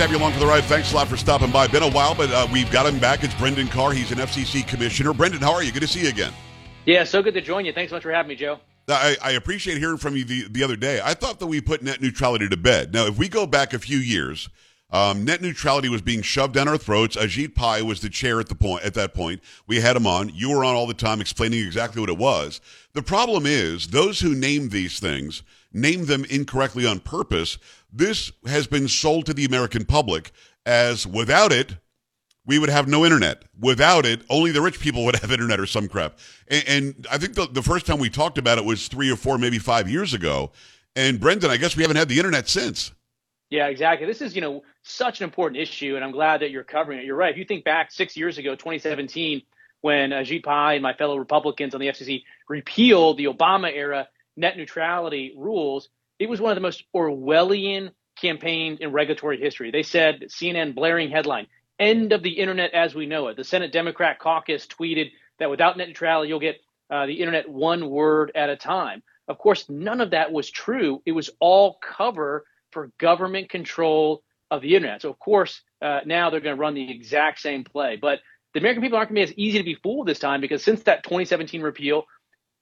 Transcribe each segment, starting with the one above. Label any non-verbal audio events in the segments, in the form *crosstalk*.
To have you along for the ride. Thanks a lot for stopping by. Been a while, but uh, we've got him back. It's Brendan Carr. He's an FCC commissioner. Brendan, how are you? Good to see you again. Yeah, so good to join you. Thanks so much for having me, Joe. I, I appreciate hearing from you the, the other day. I thought that we put net neutrality to bed. Now, if we go back a few years, um, net neutrality was being shoved down our throats. Ajit Pai was the chair at the point at that point. We had him on. You were on all the time explaining exactly what it was. The problem is those who name these things name them incorrectly on purpose. This has been sold to the American public as without it, we would have no internet. Without it, only the rich people would *laughs* have internet or some crap. And, and I think the, the first time we talked about it was three or four, maybe five years ago. And Brendan, I guess we haven't had the internet since. Yeah, exactly. This is, you know, such an important issue, and I'm glad that you're covering it. You're right. If you think back six years ago, 2017, when uh, Ajit Pai and my fellow Republicans on the FCC repealed the Obama era net neutrality rules, it was one of the most Orwellian campaigns in regulatory history. They said, CNN blaring headline, end of the internet as we know it. The Senate Democrat caucus tweeted that without net neutrality, you'll get uh, the internet one word at a time. Of course, none of that was true. It was all cover for government control of the internet. So, of course, uh, now they're going to run the exact same play. But the American people aren't going to be as easy to be fooled this time because since that 2017 repeal,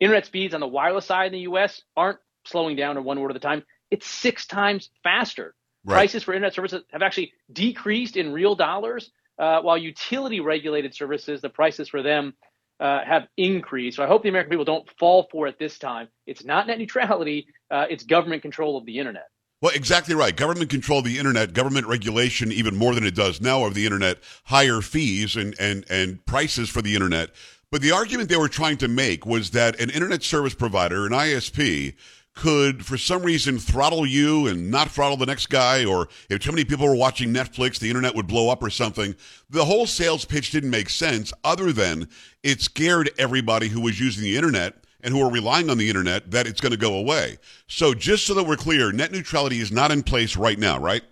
internet speeds on the wireless side in the U.S. aren't slowing down to one word at a time. It's six times faster. Right. Prices for internet services have actually decreased in real dollars, uh, while utility regulated services, the prices for them uh, have increased. So I hope the American people don't fall for it this time. It's not net neutrality, uh, it's government control of the internet. Well, exactly right. Government control of the internet, government regulation, even more than it does now of the internet, higher fees and, and, and prices for the internet. But the argument they were trying to make was that an internet service provider, an ISP, could, for some reason, throttle you and not throttle the next guy, or if too many people were watching Netflix, the internet would blow up or something. The whole sales pitch didn't make sense, other than it scared everybody who was using the internet and who are relying on the internet that it's going to go away. So, just so that we're clear, net neutrality is not in place right now, right?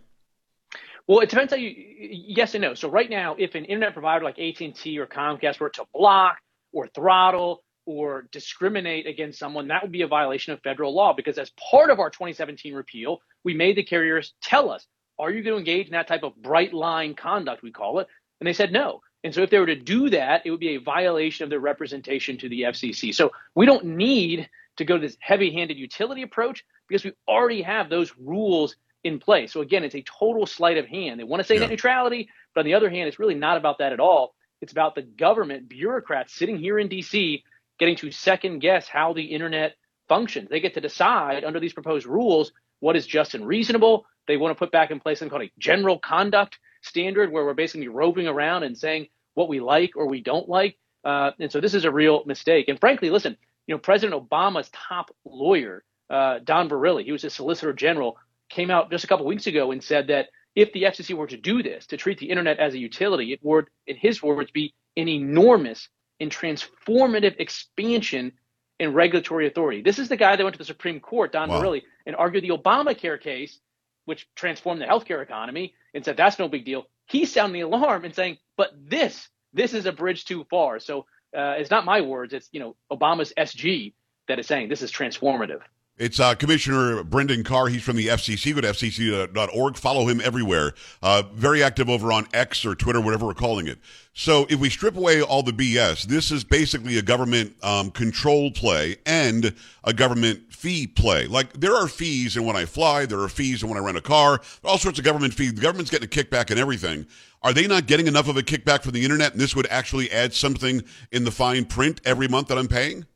Well, it depends how you. Yes and no. So right now, if an internet provider like AT and T or Comcast were to block or throttle or discriminate against someone, that would be a violation of federal law because as part of our 2017 repeal, we made the carriers tell us, are you going to engage in that type of bright line conduct, we call it? And they said no. And so if they were to do that, it would be a violation of their representation to the FCC. So we don't need to go to this heavy handed utility approach because we already have those rules in place. So again, it's a total sleight of hand. They want to say yeah. net neutrality, but on the other hand, it's really not about that at all. It's about the government bureaucrats sitting here in DC getting to second guess how the internet functions. They get to decide under these proposed rules what is just and reasonable. They want to put back in place something called a general conduct standard where we're basically roving around and saying what we like or we don't like. Uh, and so this is a real mistake. And frankly, listen, you know, President Obama's top lawyer, uh, Don Verrilli, he was a solicitor general, came out just a couple weeks ago and said that if the FCC were to do this, to treat the internet as a utility, it would, in his words, be an enormous and transformative expansion in regulatory authority. This is the guy that went to the Supreme Court, Don wow. Verrilli, and argued the Obamacare case, which transformed the healthcare economy, and said that's no big deal. He's sounding the alarm and saying, but this, this is a bridge too far. So uh, it's not my words; it's you know Obama's SG that is saying this is transformative. It's uh, Commissioner Brendan Carr. He's from the FCC. Go to FCC.org. Follow him everywhere. Uh, very active over on X or Twitter, whatever we're calling it. So if we strip away all the BS, this is basically a government um, control play and a government fee play. Like there are fees, and when I fly, there are fees, and when I rent a car, all sorts of government fees. The government's getting a kickback and everything. Are they not getting enough of a kickback from the internet, and this would actually add something in the fine print every month that I'm paying?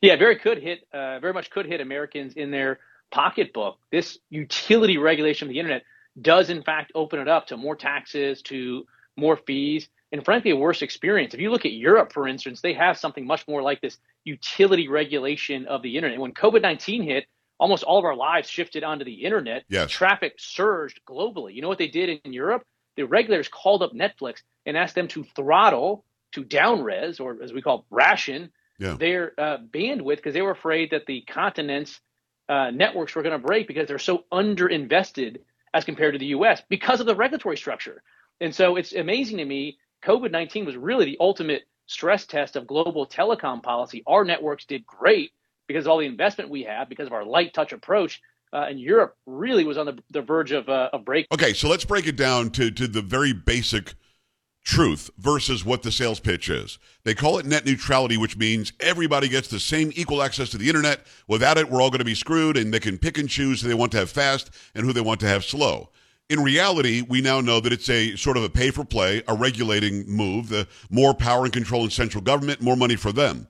Yeah, very could hit, uh, very much could hit Americans in their pocketbook. This utility regulation of the internet does, in fact, open it up to more taxes, to more fees, and frankly, a worse experience. If you look at Europe, for instance, they have something much more like this utility regulation of the internet. When COVID 19 hit, almost all of our lives shifted onto the internet. Yes. Traffic surged globally. You know what they did in Europe? The regulators called up Netflix and asked them to throttle, to downres, or as we call ration, yeah. their uh, bandwidth because they were afraid that the continent's uh, networks were going to break because they're so underinvested as compared to the U.S. because of the regulatory structure. And so it's amazing to me. COVID 19 was really the ultimate stress test of global telecom policy. Our networks did great because of all the investment we have, because of our light touch approach. uh, and Europe really was on the, the verge of uh, a break. Okay, so let's break it down to to the very basic truth versus what the sales pitch is. They call it net neutrality, which means everybody gets the same equal access to the internet. Without it, we're all going to be screwed, and they can pick and choose who they want to have fast and who they want to have slow. In reality, we now know that it's a sort of a pay for play, a regulating move, the more power and control in central government, more money for them.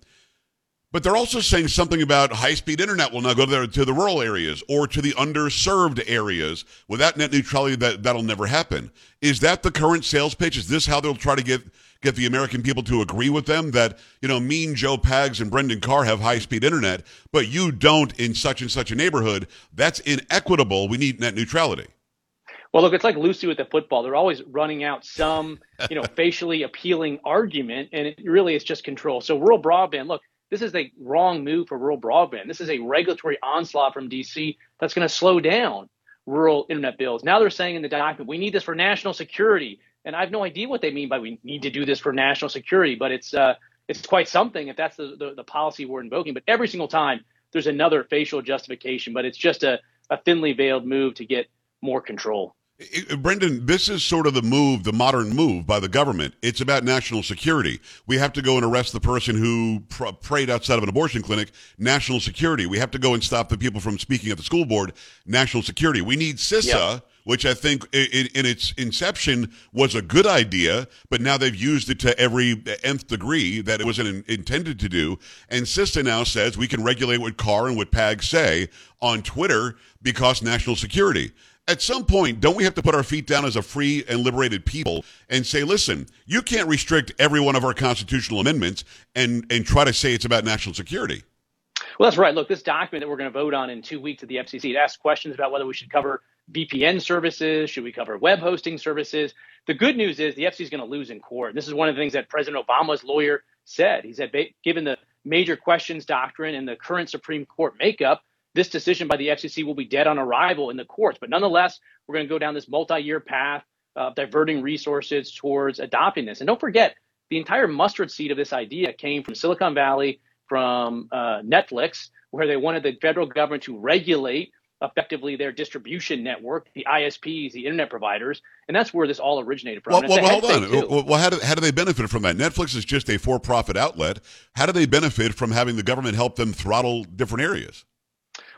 But they're also saying something about high speed internet will now go to the, to the rural areas or to the underserved areas. Without net neutrality, that, that'll never happen. Is that the current sales pitch? Is this how they'll try to get, get the American people to agree with them that, you know, mean Joe Pags and Brendan Carr have high speed internet, but you don't in such and such a neighborhood? That's inequitable. We need net neutrality. Well, look, it's like Lucy with the football. They're always running out some, you know, *laughs* facially appealing argument, and it really is just control. So rural broadband, look, this is a wrong move for rural broadband. This is a regulatory onslaught from DC that's going to slow down rural internet bills. Now they're saying in the document, we need this for national security. And I have no idea what they mean by we need to do this for national security, but it's uh, it's quite something if that's the, the, the policy we're invoking. But every single time there's another facial justification, but it's just a, a thinly veiled move to get more control. Brendan, this is sort of the move, the modern move by the government. It's about national security. We have to go and arrest the person who pr- prayed outside of an abortion clinic. National security. We have to go and stop the people from speaking at the school board. National security. We need CISA. Yep. Which I think in, in its inception was a good idea, but now they've used it to every nth degree that it wasn't intended to do. And CISA now says we can regulate what Carr and what PAG say on Twitter because national security at some point, don't we have to put our feet down as a free and liberated people and say, listen, you can't restrict every one of our constitutional amendments and, and try to say it's about national security? Well, that's right. Look, this document that we're going to vote on in two weeks at the FCC, it asks questions about whether we should cover VPN services, should we cover web hosting services. The good news is the FCC is going to lose in court. This is one of the things that President Obama's lawyer said. He said, given the major questions doctrine and the current Supreme Court makeup, this decision by the FCC will be dead on arrival in the courts. But nonetheless, we're going to go down this multi-year path of diverting resources towards adopting this. And don't forget, the entire mustard seed of this idea came from Silicon Valley, from uh, Netflix, where they wanted the federal government to regulate effectively their distribution network, the ISPs, the internet providers, and that's where this all originated from. Well, well, well hold on. Well, how do, how do they benefit from that? Netflix is just a for-profit outlet. How do they benefit from having the government help them throttle different areas?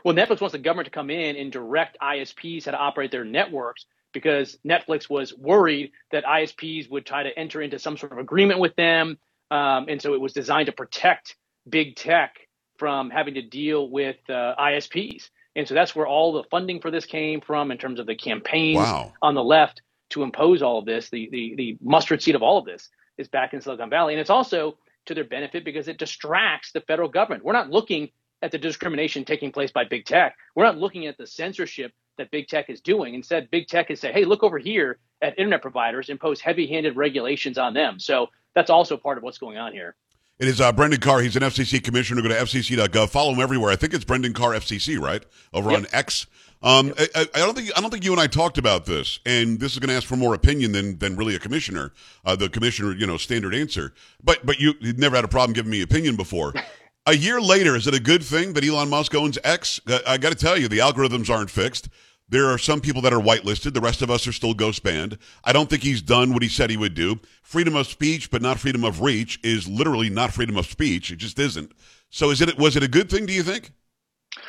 Well, Netflix wants the government to come in and direct ISPs how to operate their networks because Netflix was worried that ISPs would try to enter into some sort of agreement with them. Um, and so it was designed to protect big tech from having to deal with uh, ISPs. And so that's where all the funding for this came from in terms of the campaigns wow. on the left to impose all of this. The, the, the mustard seed of all of this is back in Silicon Valley. And it's also to their benefit because it distracts the federal government. We're not looking at the discrimination taking place by big tech. We're not looking at the censorship that big tech is doing. Instead, big tech is saying, hey, look over here at internet providers, impose heavy handed regulations on them. So that's also part of what's going on here. It is uh, Brendan Carr. He's an FCC commissioner. Go to FCC.gov. Follow him everywhere. I think it's Brendan Carr FCC, right? Over yep. on X. Um, yep. I, I, don't think I don't think you and I talked about this, and this is going to ask for more opinion than than really a commissioner. Uh, the commissioner, you know, standard answer. But but you never had a problem giving me opinion before. *laughs* A year later, is it a good thing that Elon Musk owns X? I got to tell you, the algorithms aren't fixed. There are some people that are whitelisted. The rest of us are still ghost banned. I don't think he's done what he said he would do. Freedom of speech, but not freedom of reach, is literally not freedom of speech. It just isn't. So, is it was it a good thing? Do you think?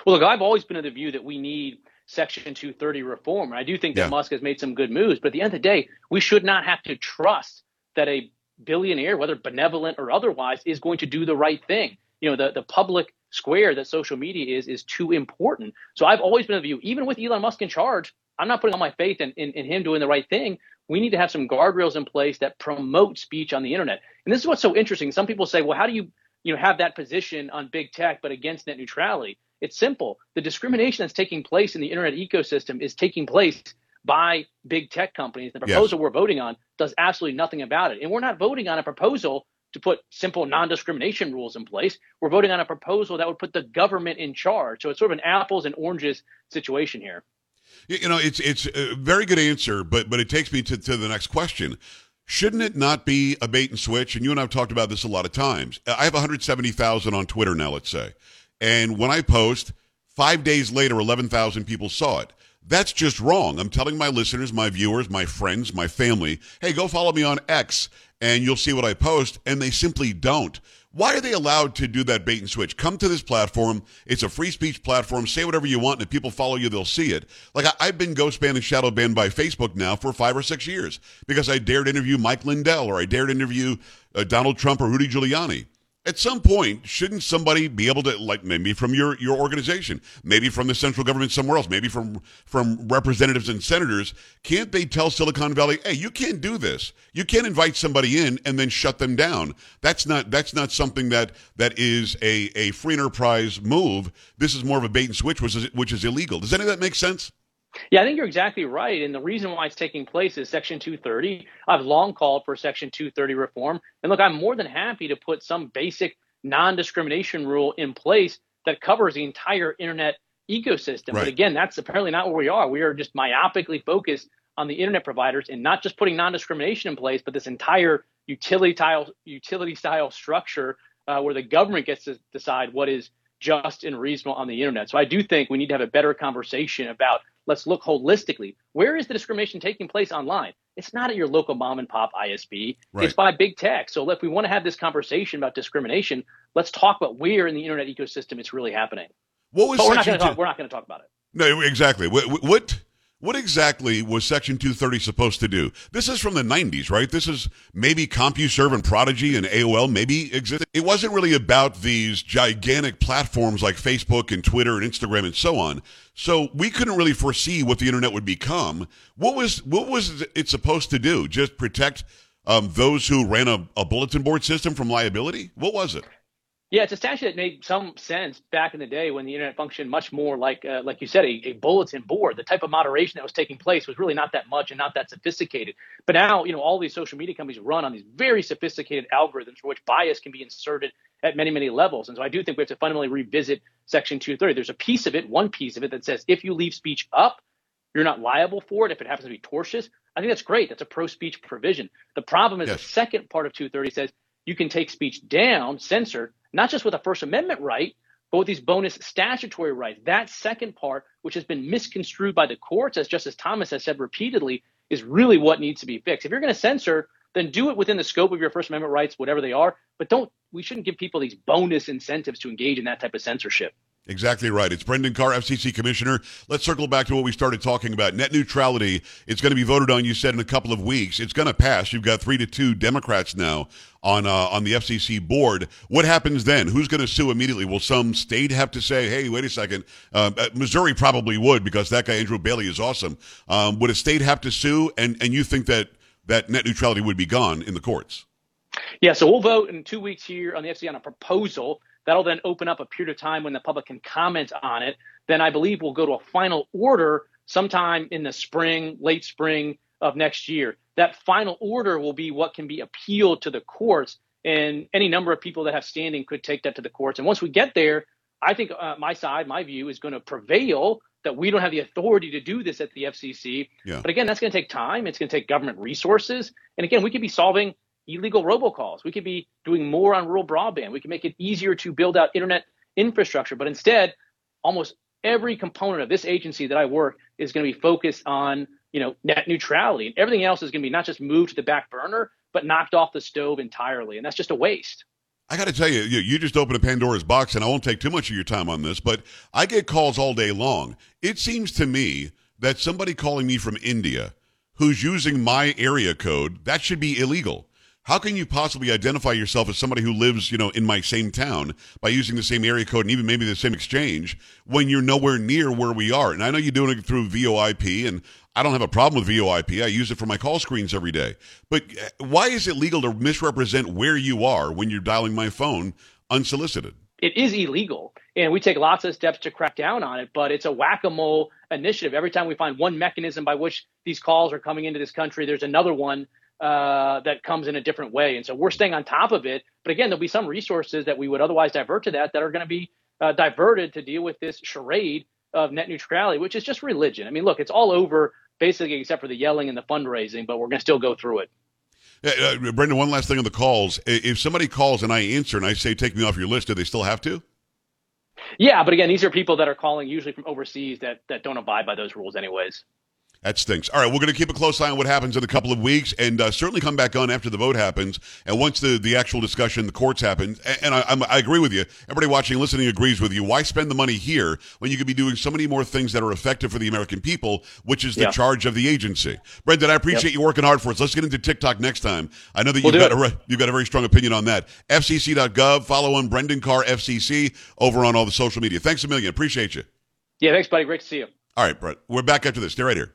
Well, look, I've always been of the view that we need Section 230 reform. I do think that yeah. Musk has made some good moves, but at the end of the day, we should not have to trust that a billionaire, whether benevolent or otherwise, is going to do the right thing you know the the public square that social media is is too important. So I've always been of the view, even with Elon Musk in charge, I'm not putting all my faith in, in, in him doing the right thing. We need to have some guardrails in place that promote speech on the internet. And this is what's so interesting. Some people say, well, how do you you know have that position on big tech but against net neutrality? It's simple. The discrimination that's taking place in the internet ecosystem is taking place by big tech companies. The proposal yes. we're voting on does absolutely nothing about it. And we're not voting on a proposal to put simple non-discrimination rules in place. We're voting on a proposal that would put the government in charge. So it's sort of an apples and oranges situation here. You know, it's it's a very good answer, but but it takes me to, to the next question. Shouldn't it not be a bait and switch? And you and I have talked about this a lot of times. I have 170,000 on Twitter now, let's say. And when I post, Five days later, 11,000 people saw it. That's just wrong. I'm telling my listeners, my viewers, my friends, my family, hey, go follow me on X and you'll see what I post. And they simply don't. Why are they allowed to do that bait and switch? Come to this platform. It's a free speech platform. Say whatever you want, and if people follow you, they'll see it. Like I, have been ghost banned and shadow banned by Facebook now for five or six years because I dared interview Mike Lindell or I dared interview uh, Donald Trump or Rudy Giuliani at some point, shouldn't somebody be able to, like maybe from your, your organization, maybe from the central government somewhere else, maybe from, from representatives and senators, can't they tell Silicon Valley, hey, you can't do this. You can't invite somebody in and then shut them down. That's not, that's not something that, that is a, a free enterprise move. This is more of a bait and switch, which is, which is illegal. Does any of that make sense? Yeah, I think you're exactly right. And the reason why it's taking place is Section 230. I've long called for Section 230 reform. And look, I'm more than happy to put some basic non discrimination rule in place that covers the entire internet ecosystem. Right. But again, that's apparently not where we are. We are just myopically focused on the internet providers and not just putting non discrimination in place, but this entire utility style, utility style structure uh, where the government gets to decide what is just and reasonable on the internet. So I do think we need to have a better conversation about let's look holistically. Where is the discrimination taking place online? It's not at your local mom and pop ISP. Right. It's by big tech. So if we want to have this conversation about discrimination, let's talk about where in the internet ecosystem it's really happening. What was but we're not going to talk. We're not going to talk about it. No, exactly. What, what what exactly was Section 230 supposed to do? This is from the 90s, right? This is maybe CompuServe and Prodigy and AOL maybe existed. It wasn't really about these gigantic platforms like Facebook and Twitter and Instagram and so on. So we couldn't really foresee what the internet would become. What was what was it supposed to do? Just protect um, those who ran a, a bulletin board system from liability? What was it? Yeah, it's a statute that made some sense back in the day when the internet functioned much more like, uh, like you said, a, a, bulletin board. The type of moderation that was taking place was really not that much and not that sophisticated. But now, you know, all these social media companies run on these very sophisticated algorithms for which bias can be inserted at many, many levels. And so I do think we have to fundamentally revisit Section 230. There's a piece of it, one piece of it that says if you leave speech up, you're not liable for it if it happens to be tortious. I think that's great. That's a pro-speech provision. The problem is yes. the second part of 230 says you can take speech down, censored, not just with a First Amendment right, but with these bonus statutory rights. That second part, which has been misconstrued by the courts, as Justice Thomas has said repeatedly, is really what needs to be fixed. If you're going to censor, then do it within the scope of your First Amendment rights, whatever they are. But don't, we shouldn't give people these bonus incentives to engage in that type of censorship. Exactly right. It's Brendan Carr, FCC Commissioner. Let's circle back to what we started talking about. Net neutrality. It's going to be voted on, you said, in a couple of weeks. It's going to pass. You've got three to two Democrats now on uh, on the FCC board. What happens then? Who's going to sue immediately? Will some state have to say, hey, wait a second? Uh, uh, Missouri probably would because that guy, Andrew Bailey, is awesome. Um, would a state have to sue? And, and you think that, that net neutrality would be gone in the courts? Yeah, so we'll vote in two weeks here on the FCC on a proposal That'll then open up a period of time when the public can comment on it. Then I believe we'll go to a final order sometime in the spring, late spring of next year. That final order will be what can be appealed to the courts, and any number of people that have standing could take that to the courts. And once we get there, I think uh, my side, my view, is going to prevail that we don't have the authority to do this at the FCC. Yeah. But again, that's going to take time. It's going to take government resources. And again, we could be solving illegal robocalls. We could be doing more on rural broadband. We can make it easier to build out internet infrastructure. But instead, almost every component of this agency that I work is going to be focused on, you know, net neutrality. And everything else is going to be not just moved to the back burner, but knocked off the stove entirely. And that's just a waste. I got to tell you, you just opened a Pandora's box, and I won't take too much of your time on this, but I get calls all day long. It seems to me that somebody calling me from India who's using my area code, that should be illegal. How can you possibly identify yourself as somebody who lives, you know, in my same town by using the same area code and even maybe the same exchange when you're nowhere near where we are? And I know you're doing it through VoIP, and I don't have a problem with VoIP. I use it for my call screens every day. But uh, why is it legal to misrepresent where you are when you're dialing my phone unsolicited? It is illegal, and we take lots of steps to crack down on it. But it's a whack-a-mole initiative. Every time we find one mechanism by which these calls are coming into this country, there's another one uh, that comes in a different way. And so we're staying on top of it. But again, there'll be some resources that we would otherwise divert to that that are going to be uh, diverted to deal with this charade of net neutrality, which is just religion. I mean, look, it's all over basically except for the yelling and the fundraising, but we're going to still go through it. Uh, Brendan, one last thing on the calls. If somebody calls and I answer and I say, take me off your list, do they still have to? Yeah, but again, these are people that are calling usually from overseas that that don't abide by those rules, anyways. That stinks. All right, we're going to keep a close eye on what happens in a couple of weeks, and uh, certainly come back on after the vote happens, and once the, the actual discussion, the courts happen. And, and I, I'm, I agree with you. Everybody watching and listening agrees with you. Why spend the money here when you could be doing so many more things that are effective for the American people, which is the Yeah. charge of the agency? Brendan, I appreciate you working hard for us. Let's get into TikTok next time. I know that We'll you've got a it. you've got a very strong opinion on that. FCC.gov. Follow on Brendan Carr FCC over on all the social media. Thanks a million. Appreciate you. Yeah, thanks, buddy. Great to see you. All right, Brett. We're back after this. Stay right here.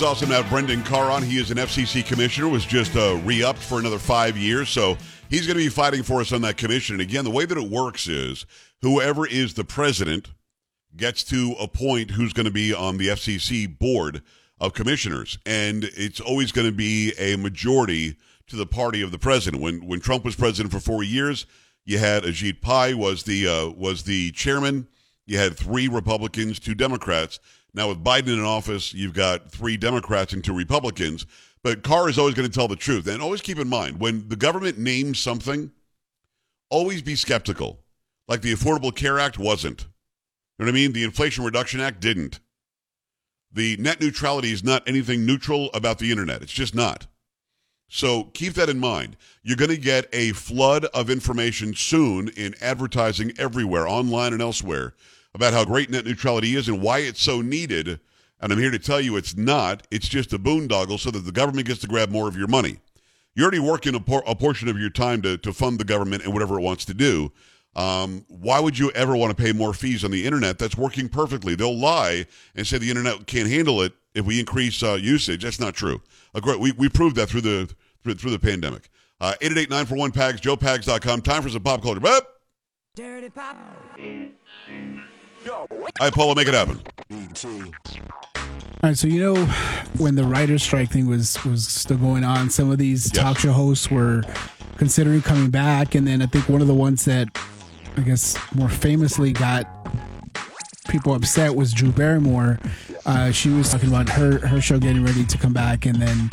Always awesome to have Brendan Carr on. He is an FCC commissioner, was just uh, re-upped for another five years, so he's going to be fighting for us on that commission. And again, the way that it works is whoever is the president gets to appoint who's going to be on the FCC board of commissioners, and it's always going to be a majority to the party of the president. When when Trump was president for four years, you had Ajit Pai was the uh, was the chairman. You had three Republicans, two Democrats. Now with Biden in office, you've got three Democrats and two Republicans. But Carr is always going to tell the truth, and always keep in mind when the government names something, always be skeptical. Like the Affordable Care Act wasn't. You know what I mean? The Inflation Reduction Act didn't. The net neutrality is not anything neutral about the internet. It's just not. So keep that in mind. You're going to get a flood of information soon in advertising everywhere, online and elsewhere, about how great net neutrality is and why it's so needed. And I'm here to tell you it's not. It's just a boondoggle so that the government gets to grab more of your money. You're already working a, por- a portion of your time to, to fund the government and whatever it wants to do. Um, why would you ever want to pay more fees on the internet? That's working perfectly. They'll lie and say the internet can't handle it if we increase uh, usage. That's not true. We, we proved that through the through, through the pandemic. Uh, 888-941-PAGS, joepags.com. Time for some pop culture. But, all right, Paulo, make it happen. All right, so you know when the writer's strike thing was was still going on, some of these Yeah. talk show hosts were considering coming back, and then I think one of the ones that I guess more famously got people upset was Drew Barrymore. Uh, she was talking about her her show getting ready to come back, and then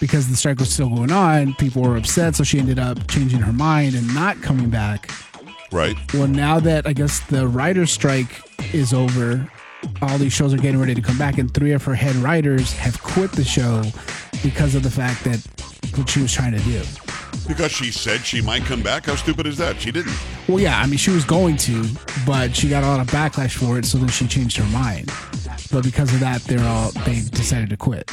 because the strike was still going on, people were upset, so she ended up changing her mind and not coming back. Right. Well, now that I guess the writer's strike is over, all these shows are getting ready to come back, and three of her head writers have quit the show because of the fact that what she was trying to do. Because she said she might come back. How stupid is that? She didn't. Well, yeah, I mean, she was going to, but she got a lot of backlash for it, so then she changed her mind. But because of that, they're all they decided to quit.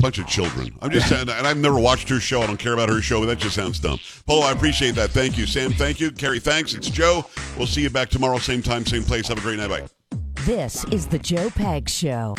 Bunch of children. I'm just saying, and I've never watched her show. I don't care about her show, but that just sounds dumb. Paulo, I appreciate that. Thank you. Sam, thank you. Carrie, thanks. It's Joe. We'll see you back tomorrow, same time, same place. Have a great night. Bye. This is the Joe Pags Show.